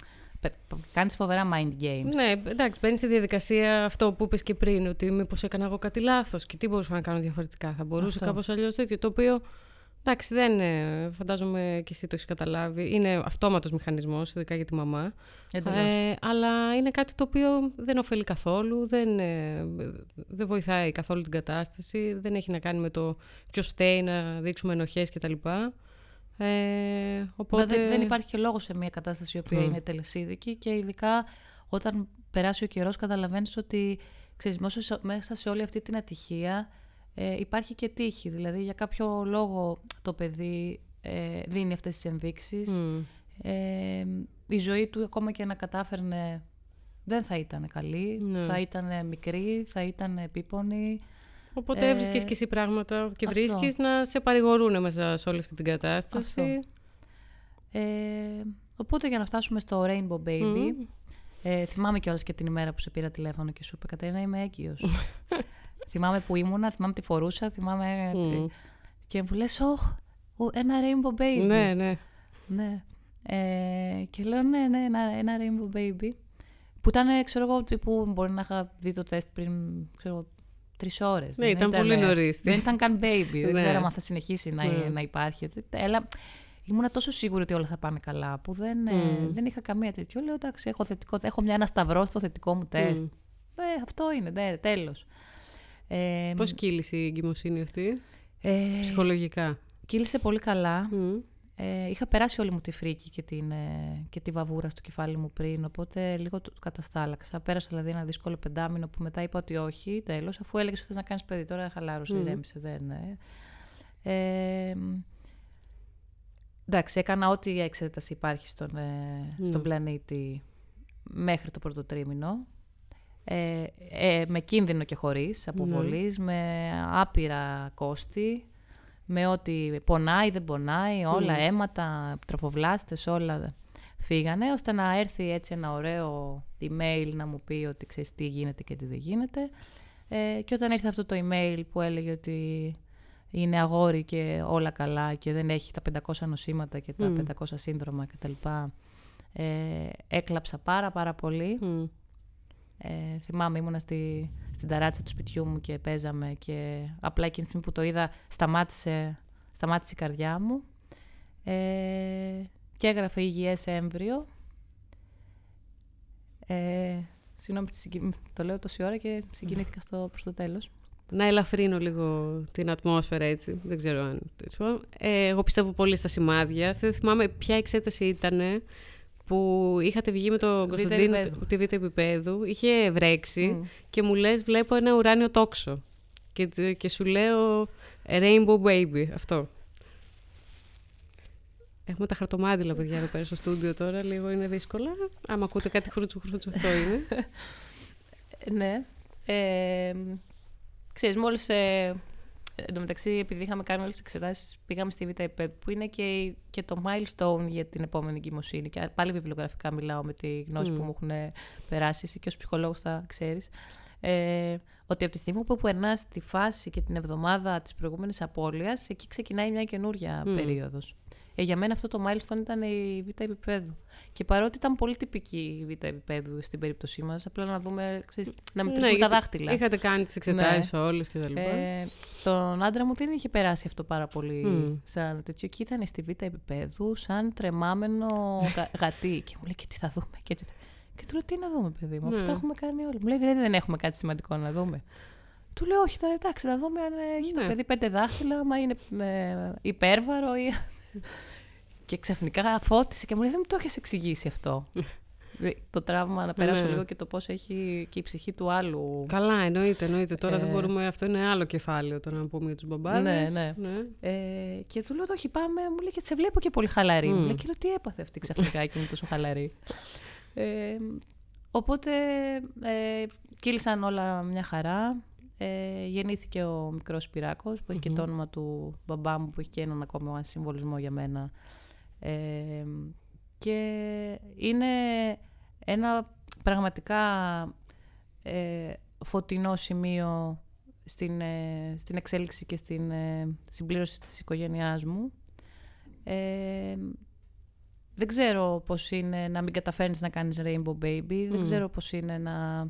[SPEAKER 2] Κάνεις φοβερά mind games.
[SPEAKER 1] Ναι, εντάξει, μπαίνεις στη διαδικασία αυτό που είπες και πριν, ότι μήπως έκανα εγώ κάτι λάθος και τι μπορούσα να κάνω διαφορετικά. Θα μπορούσε κάπως αλλιώς τέτοιο. Το οποίο Εντάξει, δεν είναι. Φαντάζομαι και εσύ το έχεις καταλάβει. Είναι αυτόματος μηχανισμός, ειδικά για τη μαμά. Ε, αλλά είναι κάτι το οποίο δεν ωφελεί καθόλου, δεν, ε, δεν βοηθάει καθόλου την κατάσταση, δεν έχει να κάνει με το ποιος φταίει να δείξουμε ενοχές κτλ. Ε, οπότε...
[SPEAKER 2] δεν, δεν υπάρχει και λόγος σε μια κατάσταση η οποία είναι τελεσίδικη και ειδικά όταν περάσει ο καιρός καταλαβαίνεις ότι ξέρεις, μέσα σε όλη αυτή την ατυχία ε, υπάρχει και τύχη. Δηλαδή για κάποιο λόγο το παιδί ε, δίνει αυτές τις ενδείξεις. Ε, η ζωή του ακόμα και να κατάφερνε δεν θα ήταν καλή, ναι. θα ήταν μικρή, θα ήταν επίπονη.
[SPEAKER 1] Οπότε ε, και εσύ πράγματα και βρίσκεις να σε παρηγορούν μέσα σε όλη αυτή την κατάσταση.
[SPEAKER 2] Ε, οπότε για να φτάσουμε στο Rainbow Baby, ε, θυμάμαι κιόλας και την ημέρα που σε πήρα τηλέφωνο και σου είπε «Κατερίνα, είμαι έγκυος». θυμάμαι που ήμουνα, θυμάμαι τη φορούσα, θυμάμαι. Mm. Και μου λες, oh, ένα rainbow baby.
[SPEAKER 1] Ναι, ναι.
[SPEAKER 2] ναι. Ε, και λέω, ναι, ναι, ένα, ένα rainbow baby. Που ήταν, ξέρω εγώ, που μπορεί να είχα δει το τεστ πριν, ξέρω τρεις ώρες.
[SPEAKER 1] Ναι, ήταν, πολύ νωρίς.
[SPEAKER 2] Δεν ήταν καν baby. δεν ναι. ξέρω αν θα συνεχίσει να, ναι. να υπάρχει. Αλλά ήμουν τόσο σίγουρη ότι όλα θα πάνε καλά, που δεν, mm. δεν είχα καμία τέτοιο. Λέω, εντάξει, έχω, θετικό, έχω μια ένα σταυρό στο θετικό μου τεστ. Mm. Ε, αυτό είναι, ναι, τέλος.
[SPEAKER 1] Ε, Πώς κύλησε η εγκυμοσύνη αυτή, ε, ψυχολογικά.
[SPEAKER 2] Κύλησε πολύ καλά. Ε, είχα περάσει όλη μου τη φρίκη και, την, ε, και τη βαβούρα στο κεφάλι μου πριν, οπότε λίγο το καταστάλαξα. Πέρασα δηλαδή ένα δύσκολο πεντάμινο που μετά είπα ότι όχι, τέλος, αφού έλεγε ότι θες να κάνεις παιδί, τώρα χαλάρωσε, mm. ηρέμησε, δεν... Ε. Ε, εντάξει, έκανα ό,τι εξέταση υπάρχει στον, ε, στον πλανήτη μέχρι το πρώτο τρίμηνο ε, ε, με κίνδυνο και χωρίς αποβολής, ναι. με άπειρα κόστη, με ότι πονάει, δεν πονάει, όλα mm. αίματα, τροφοβλάστες, όλα φύγανε, ώστε να έρθει έτσι ένα ωραίο email να μου πει ότι ξέρεις τι γίνεται και τι δεν γίνεται. Ε, και όταν ήρθε αυτό το email που έλεγε ότι είναι αγόρι και όλα καλά και δεν έχει τα 500 νοσήματα και τα 500 σύνδρομα κτλ. Ε, έκλαψα πάρα πάρα πολύ. Ε, θυμάμαι, ήμουνα στη, στην ταράτσα του σπιτιού μου και παίζαμε και απλά εκείνη τη στιγμή που το είδα σταμάτησε, σταμάτησε η καρδιά μου ε, και έγραφε υγιές έμβριο. Ε, συγγνώμη, το λέω τόση ώρα και συγκινήθηκα στο, προς το τέλος.
[SPEAKER 1] Να ελαφρύνω λίγο την ατμόσφαιρα έτσι, δεν ξέρω αν... Ε, εγώ πιστεύω πολύ στα σημάδια. Δεν θυμάμαι ποια εξέταση ήταν που είχατε βγει με τον Κωνσταντίνο τη β' επίπεδου, είχε βρέξει mm. και μου λες βλέπω ένα ουράνιο τόξο και, και σου λέω Rainbow Baby, αυτό. Έχουμε τα χαρτομάτιλα, παιδιά, εδώ πέρα στο στούντιο τώρα, λίγο είναι δύσκολα. Άμα ακούτε κάτι χρούτσου χρούτσου, αυτό είναι.
[SPEAKER 2] ναι. Ε, ξέρεις, μόλις... Ε, Εν τω μεταξύ, επειδή είχαμε κάνει όλες τις εξετάσεις, πήγαμε στη Β' που είναι και, και το milestone για την επόμενη εγκυμοσύνη. Και πάλι βιβλιογραφικά μιλάω με τη γνώση που μου έχουν περάσει, εσύ και ως ψυχολόγος θα ξέρεις. Ε, ότι από τη στιγμή που περνάς τη φάση και την εβδομάδα της προηγούμενης απώλειας, εκεί ξεκινάει μια καινούρια mm. περίοδος. Ε, για μένα αυτό το milestone ήταν η β' επίπεδου. Και παρότι ήταν πολύ τυπική η β' επίπεδου στην περίπτωσή μας, απλά να δούμε, ξέρεις, να μετρήσουμε ναι, τα δάχτυλα.
[SPEAKER 1] Είχατε κάνει τις εξετάσεις ναι. όλες και τα λοιπά. Ε,
[SPEAKER 2] στον άντρα μου δεν είχε περάσει αυτό πάρα πολύ mm. σαν τέτοιο. Και ήταν στη β' επίπεδου σαν τρεμάμενο γα, γατί. Και μου λέει και τι θα δούμε. Και, τι... και του λέω τι να δούμε, παιδί μου, αυτό τα έχουμε κάνει όλοι. Μου λέει δηλαδή δεν έχουμε κάτι σημαντικό να δούμε. Του λέω όχι, εντάξει, θα δούμε αν έχει ναι. το παιδί πέντε δάχτυλα, μα είναι ε, υπέρβαρο ή και ξαφνικά φώτισε και μου λέει: Δεν μου το έχεις εξηγήσει αυτό. το τραύμα να περάσω ναι. λίγο και το πώς έχει και η ψυχή του άλλου.
[SPEAKER 1] Καλά, εννοείται, εννοείται. Τώρα δεν ε. μπορούμε. Αυτό είναι άλλο κεφάλαιο το να πούμε για τους μπαμπάδες.
[SPEAKER 2] Ναι, ναι. ναι. Ε, και του λέω: Όχι, πάμε. Μου λέει: Και σε βλέπω και πολύ χαλαρή. Μου λέει: Και λέω: Τι έπαθε αυτή ξαφνικά και είμαι τόσο χαλαρή. Ε, οπότε ε, κύλησαν όλα μια χαρά. Ε, γεννήθηκε ο μικρός Πυράκος που έχει και το όνομα του μπαμπά μου που έχει και έναν ακόμα συμβολισμό για μένα. Ε, και είναι ένα πραγματικά ε, φωτεινό σημείο στην, ε, στην εξέλιξη και στην ε, συμπλήρωση της οικογένειάς μου. δεν ξέρω πώς είναι να μην καταφέρνεις να κάνεις rainbow baby. Δεν ξέρω πώς είναι να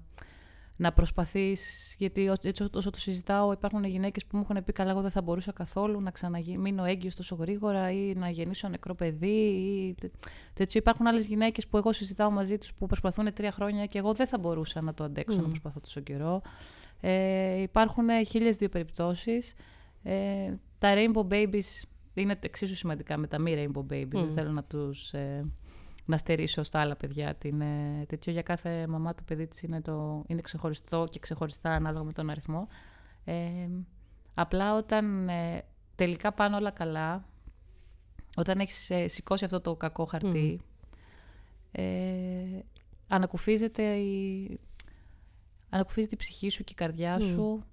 [SPEAKER 2] να προσπαθείς, γιατί έτσι όσο το συζητάω, υπάρχουν γυναίκες που μου έχουν πει: Καλά, εγώ δεν θα μπορούσα καθόλου να ξαναμείνω έγκυος τόσο γρήγορα ή να γεννήσω νεκρό παιδί. Ή... Τέτοιο. Υπάρχουν άλλες γυναίκες που εγώ συζητάω μαζί τους που προσπαθούν τρία χρόνια και εγώ δεν θα μπορούσα να το αντέξω να προσπαθώ τόσο καιρό. Ε, υπάρχουν χίλιες δύο περιπτώσεις. Ε, τα rainbow babies είναι εξίσου σημαντικά με τα μη rainbow babies. Δεν θέλω να τους ε, να στερήσω στα άλλα παιδιά την ε, τέτοιο. Για κάθε μαμά το παιδί της είναι, το, είναι ξεχωριστό και ξεχωριστά ανάλογα με τον αριθμό. Ε, απλά όταν ε, τελικά πάνε όλα καλά, όταν έχεις ε, σηκώσει αυτό το κακό χαρτί, ε, ανακουφίζεται, η, ανακουφίζεται η ψυχή σου και η καρδιά σου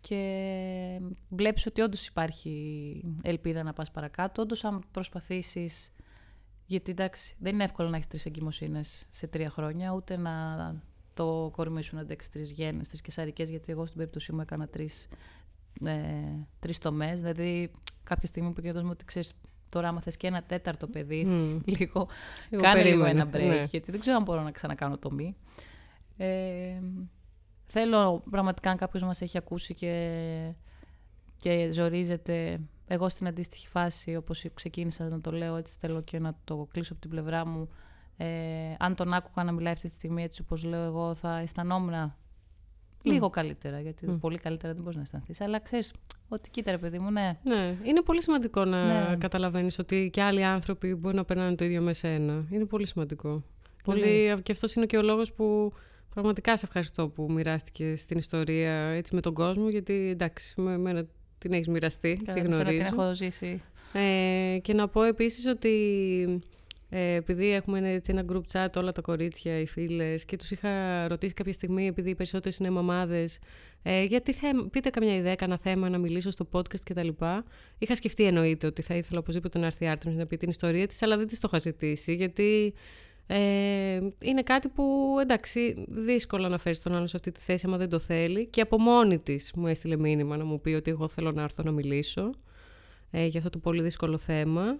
[SPEAKER 2] και βλέπεις ότι όντως υπάρχει ελπίδα να πας παρακάτω. Όντως αν προσπαθήσεις γιατί εντάξει, δεν είναι εύκολο να έχεις τρεις εγκυμοσύνες σε τρία χρόνια, ούτε να το κορμί σου να αντέξει τρεις γέννες, τρεις κεσαρικές, γιατί εγώ στην περίπτωσή μου έκανα τρεις ε, τρεις τομές. Δηλαδή, κάποια στιγμή που μου ότι ξέρεις, τώρα άμα θες και ένα τέταρτο παιδί, mm. λίγο, λίγο κάνε λίγο ένα break, ναι. γιατί δεν ξέρω αν μπορώ να ξανακάνω τομή. Ε, θέλω πραγματικά αν κάποιος μας έχει ακούσει και, και ζορίζεται εγώ στην αντίστοιχη φάση, όπως ξεκίνησα να το λέω έτσι, θέλω και να το κλείσω από την πλευρά μου. Ε, αν τον άκουγα να μιλάει αυτή τη στιγμή έτσι όπως λέω εγώ, θα αισθανόμουν λίγο καλύτερα, γιατί πολύ καλύτερα δεν μπορείς να αισθανθείς. Αλλά ξέρεις, ότι κοίτα ρε παιδί μου, ναι.
[SPEAKER 1] Ναι, είναι πολύ σημαντικό να ναι. καταλαβαίνεις ότι και άλλοι άνθρωποι μπορεί να περνάνε το ίδιο με σένα. Είναι πολύ σημαντικό. Πολύ. πολύ και αυτός είναι και ο λόγος που πραγματικά σε ευχαριστώ που μοιράστηκες στην ιστορία έτσι με τον κόσμο, γιατί εντάξει, με εμένα την έχεις μοιραστεί, τη γνωρίζω. την
[SPEAKER 2] έχω ζήσει.
[SPEAKER 1] Ε, και να πω επίσης ότι ε, επειδή έχουμε έτσι ένα group chat όλα τα κορίτσια, οι φίλες και τους είχα ρωτήσει κάποια στιγμή επειδή οι περισσότερες είναι μαμάδες ε, γιατί πείτε καμιά ιδέα, κανένα θέμα να μιλήσω στο podcast κτλ. Είχα σκεφτεί εννοείται ότι θα ήθελα οπωσδήποτε να έρθει η Άρτεμις να πει την ιστορία της αλλά δεν της το είχα ζητήσει γιατί ε, είναι κάτι που εντάξει δύσκολο να φέρεις τον άλλο σε αυτή τη θέση άμα δεν το θέλει και από μόνη της μου έστειλε μήνυμα να μου πει ότι εγώ θέλω να έρθω να μιλήσω ε, για αυτό το πολύ δύσκολο θέμα.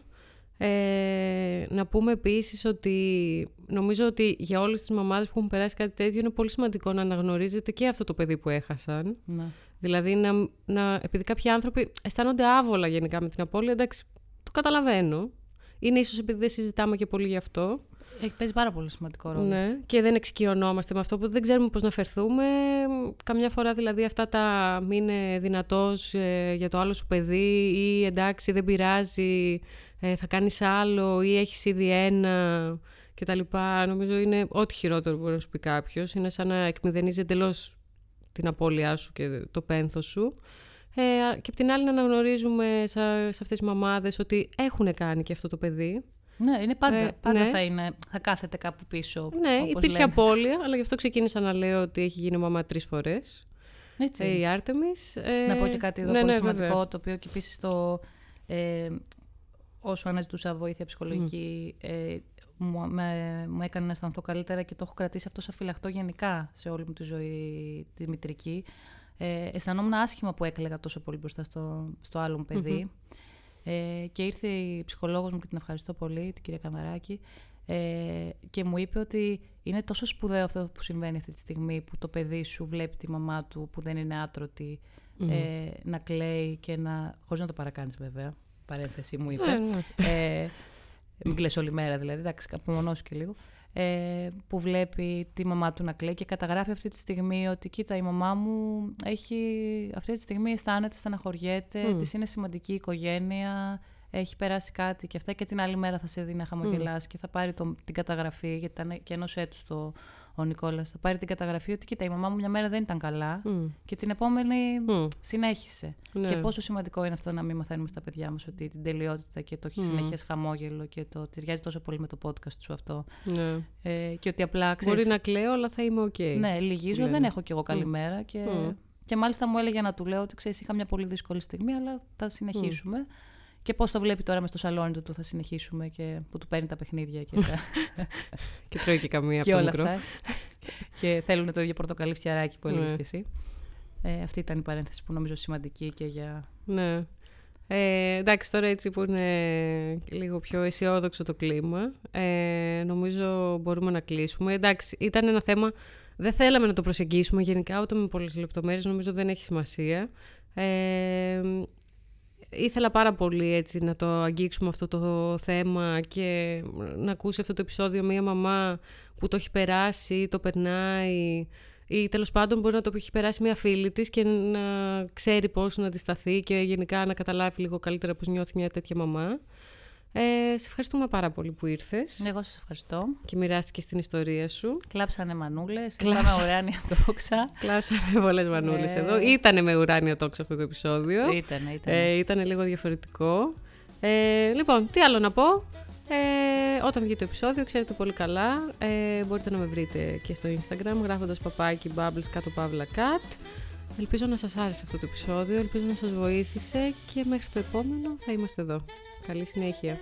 [SPEAKER 1] Ε, να πούμε επίσης ότι νομίζω ότι για όλες τις μαμάδες που έχουν περάσει κάτι τέτοιο είναι πολύ σημαντικό να αναγνωρίζετε και αυτό το παιδί που έχασαν. Ναι. Δηλαδή, να, να, επειδή κάποιοι άνθρωποι αισθάνονται άβολα γενικά με την απώλεια, εντάξει, το καταλαβαίνω. Είναι ίσως επειδή δεν συζητάμε και πολύ γι' αυτό.
[SPEAKER 2] Έχει παίζει πάρα πολύ σημαντικό ρόλο.
[SPEAKER 1] Ναι, και δεν εξοικειωνόμαστε με αυτό που δεν ξέρουμε πώς να φερθούμε. Καμιά φορά δηλαδή αυτά τα μην είναι δυνατός ε, για το άλλο σου παιδί ή εντάξει δεν πειράζει, ε, θα κάνεις άλλο ή έχεις ήδη ένα κτλ. Νομίζω είναι ό,τι χειρότερο που μπορεί να σου πει κάποιος. Είναι σαν να εκμηδενίζει εντελώς την απώλειά σου και το πένθος σου. Ε, και απ' την άλλη να αναγνωρίζουμε σε, σε αυτές τις μαμάδες ότι έχουν κάνει και αυτό το παιδί
[SPEAKER 2] ναι, είναι πάντα, ε, πάντα ναι. θα, είναι, θα κάθεται κάπου πίσω.
[SPEAKER 1] Ναι, όπως υπήρχε λέμε. απώλεια, αλλά γι' αυτό ξεκίνησα να λέω ότι έχει γίνει μαμά τρεις φορές.
[SPEAKER 2] Έτσι.
[SPEAKER 1] Ε, η Άρτεμις. Ε,
[SPEAKER 2] Να πω και κάτι εδώ
[SPEAKER 1] ναι,
[SPEAKER 2] πολύ
[SPEAKER 1] ναι,
[SPEAKER 2] σημαντικό,
[SPEAKER 1] βέβαια.
[SPEAKER 2] το οποίο και επίση το. Ε, όσο αναζητούσα βοήθεια ψυχολογική, ε, μου, με, μου έκανε να αισθανθώ καλύτερα και το έχω κρατήσει αυτό σαν φυλαχτό γενικά σε όλη μου τη ζωή τη μητρική. Ε, αισθανόμουν άσχημα που έκλαιγα τόσο πολύ μπροστά στο, στο άλλο μου παιδι Ε, και ήρθε η ψυχολόγος μου και την ευχαριστώ πολύ, την κυρία Κανδαράκη, ε, και μου είπε ότι είναι τόσο σπουδαίο αυτό που συμβαίνει αυτή τη στιγμή που το παιδί σου βλέπει τη μαμά του που δεν είναι άτρωτη ε, να κλαίει και να... χωρίς να το παρακάνεις βέβαια, παρένθεση μου είπε.
[SPEAKER 1] Ναι, ναι.
[SPEAKER 2] Ε, μην κλαις όλη μέρα δηλαδή, εντάξει, απομονώσου και λίγο. Ε, που βλέπει τη μαμά του να κλαίει και καταγράφει αυτή τη στιγμή ότι κοίτα η μαμά μου έχει, αυτή τη στιγμή αισθάνεται, στεναχωριέται,
[SPEAKER 1] Μμ.
[SPEAKER 2] της είναι σημαντική η οικογένεια, έχει περάσει κάτι και αυτά και την άλλη μέρα θα σε δει να χαμογελάσει και θα πάρει το, την καταγραφή, γιατί ήταν και ενός έτους το, ο Νικόλας, θα πάρει την καταγραφή ότι κοίτα η μαμά μου μια μέρα δεν ήταν καλά
[SPEAKER 1] Μμ.
[SPEAKER 2] και την επόμενη
[SPEAKER 1] Μμ.
[SPEAKER 2] συνέχισε.
[SPEAKER 1] Ναι.
[SPEAKER 2] Και πόσο σημαντικό είναι αυτό να μην μαθαίνουμε στα παιδιά μας ότι την τελειότητα και το
[SPEAKER 1] Μμ.
[SPEAKER 2] συνεχές χαμόγελο και το ταιριάζει τόσο πολύ με το podcast σου αυτό.
[SPEAKER 1] Ναι.
[SPEAKER 2] Ε, και ότι απλά ξέρεις,
[SPEAKER 1] Μπορεί να κλαίω, αλλά θα είμαι οκ.
[SPEAKER 2] ναι, λυγίζω,
[SPEAKER 1] λένε.
[SPEAKER 2] δεν έχω κι εγώ καλημέρα. Και,
[SPEAKER 1] Μμ.
[SPEAKER 2] και μάλιστα μου έλεγε να του λέω ότι ξέρεις, είχα μια πολύ δύσκολη στιγμή, αλλά θα συνεχίσουμε. Και πώς το βλέπει τώρα με στο σαλόνι του, του θα συνεχίσουμε και που του παίρνει τα παιχνίδια και, τα...
[SPEAKER 1] Και τρώει και καμία
[SPEAKER 2] και
[SPEAKER 1] από το
[SPEAKER 2] όλα
[SPEAKER 1] μικρό.
[SPEAKER 2] αυτά. και θέλουν το ίδιο πορτοκαλί φτιαράκι που έλεγες
[SPEAKER 1] Ναι.
[SPEAKER 2] και εσύ. Ε, αυτή ήταν η παρένθεση που νομίζω σημαντική και για.
[SPEAKER 1] Ναι. Ε, εντάξει, τώρα έτσι που είναι λίγο πιο αισιόδοξο το κλίμα, ε, νομίζω μπορούμε να κλείσουμε. Εντάξει, ήταν ένα θέμα, δεν θέλαμε να το προσεγγίσουμε γενικά, ούτε με πολλές λεπτομέρειες, νομίζω δεν έχει σημασία. Ε, ήθελα πάρα πολύ έτσι να το αγγίξουμε αυτό το θέμα και να ακούσει αυτό το επεισόδιο μία μαμά που το έχει περάσει, το περνάει ή τέλος πάντων μπορεί να το έχει περάσει μία φίλη της και να ξέρει πώς να αντισταθεί και γενικά να καταλάβει λίγο καλύτερα πώς νιώθει μια τέτοια μαμά. Ε, σε ευχαριστούμε πάρα πολύ που ήρθες
[SPEAKER 2] Εγώ σας ευχαριστώ.
[SPEAKER 1] και μοιράστηκες την ιστορία σου.
[SPEAKER 2] Κλάψανε μανούλες,
[SPEAKER 1] Κλάψα-
[SPEAKER 2] κλάψανε ουράνια τόξα.
[SPEAKER 1] Κλάσανε πολλές μανούλες
[SPEAKER 2] Ε.
[SPEAKER 1] εδώ. Ήτανε με ουράνιο τόξο αυτό το επεισόδιο.
[SPEAKER 2] Ήτανε, ήτανε.
[SPEAKER 1] Ε, ήταν λίγο διαφορετικό. Ε, λοιπόν, τι άλλο να πω; Ε, όταν βγει το επεισόδιο, ξέρετε πολύ καλά, ε, μπορείτε να με βρείτε και στο Instagram γράφοντας παπάκι bubbles κάτω παύλα cat. Ελπίζω να σας άρεσε αυτό το επεισόδιο, ελπίζω να σας βοήθησε και μέχρι το επόμενο θα είμαστε εδώ. Καλή συνέχεια.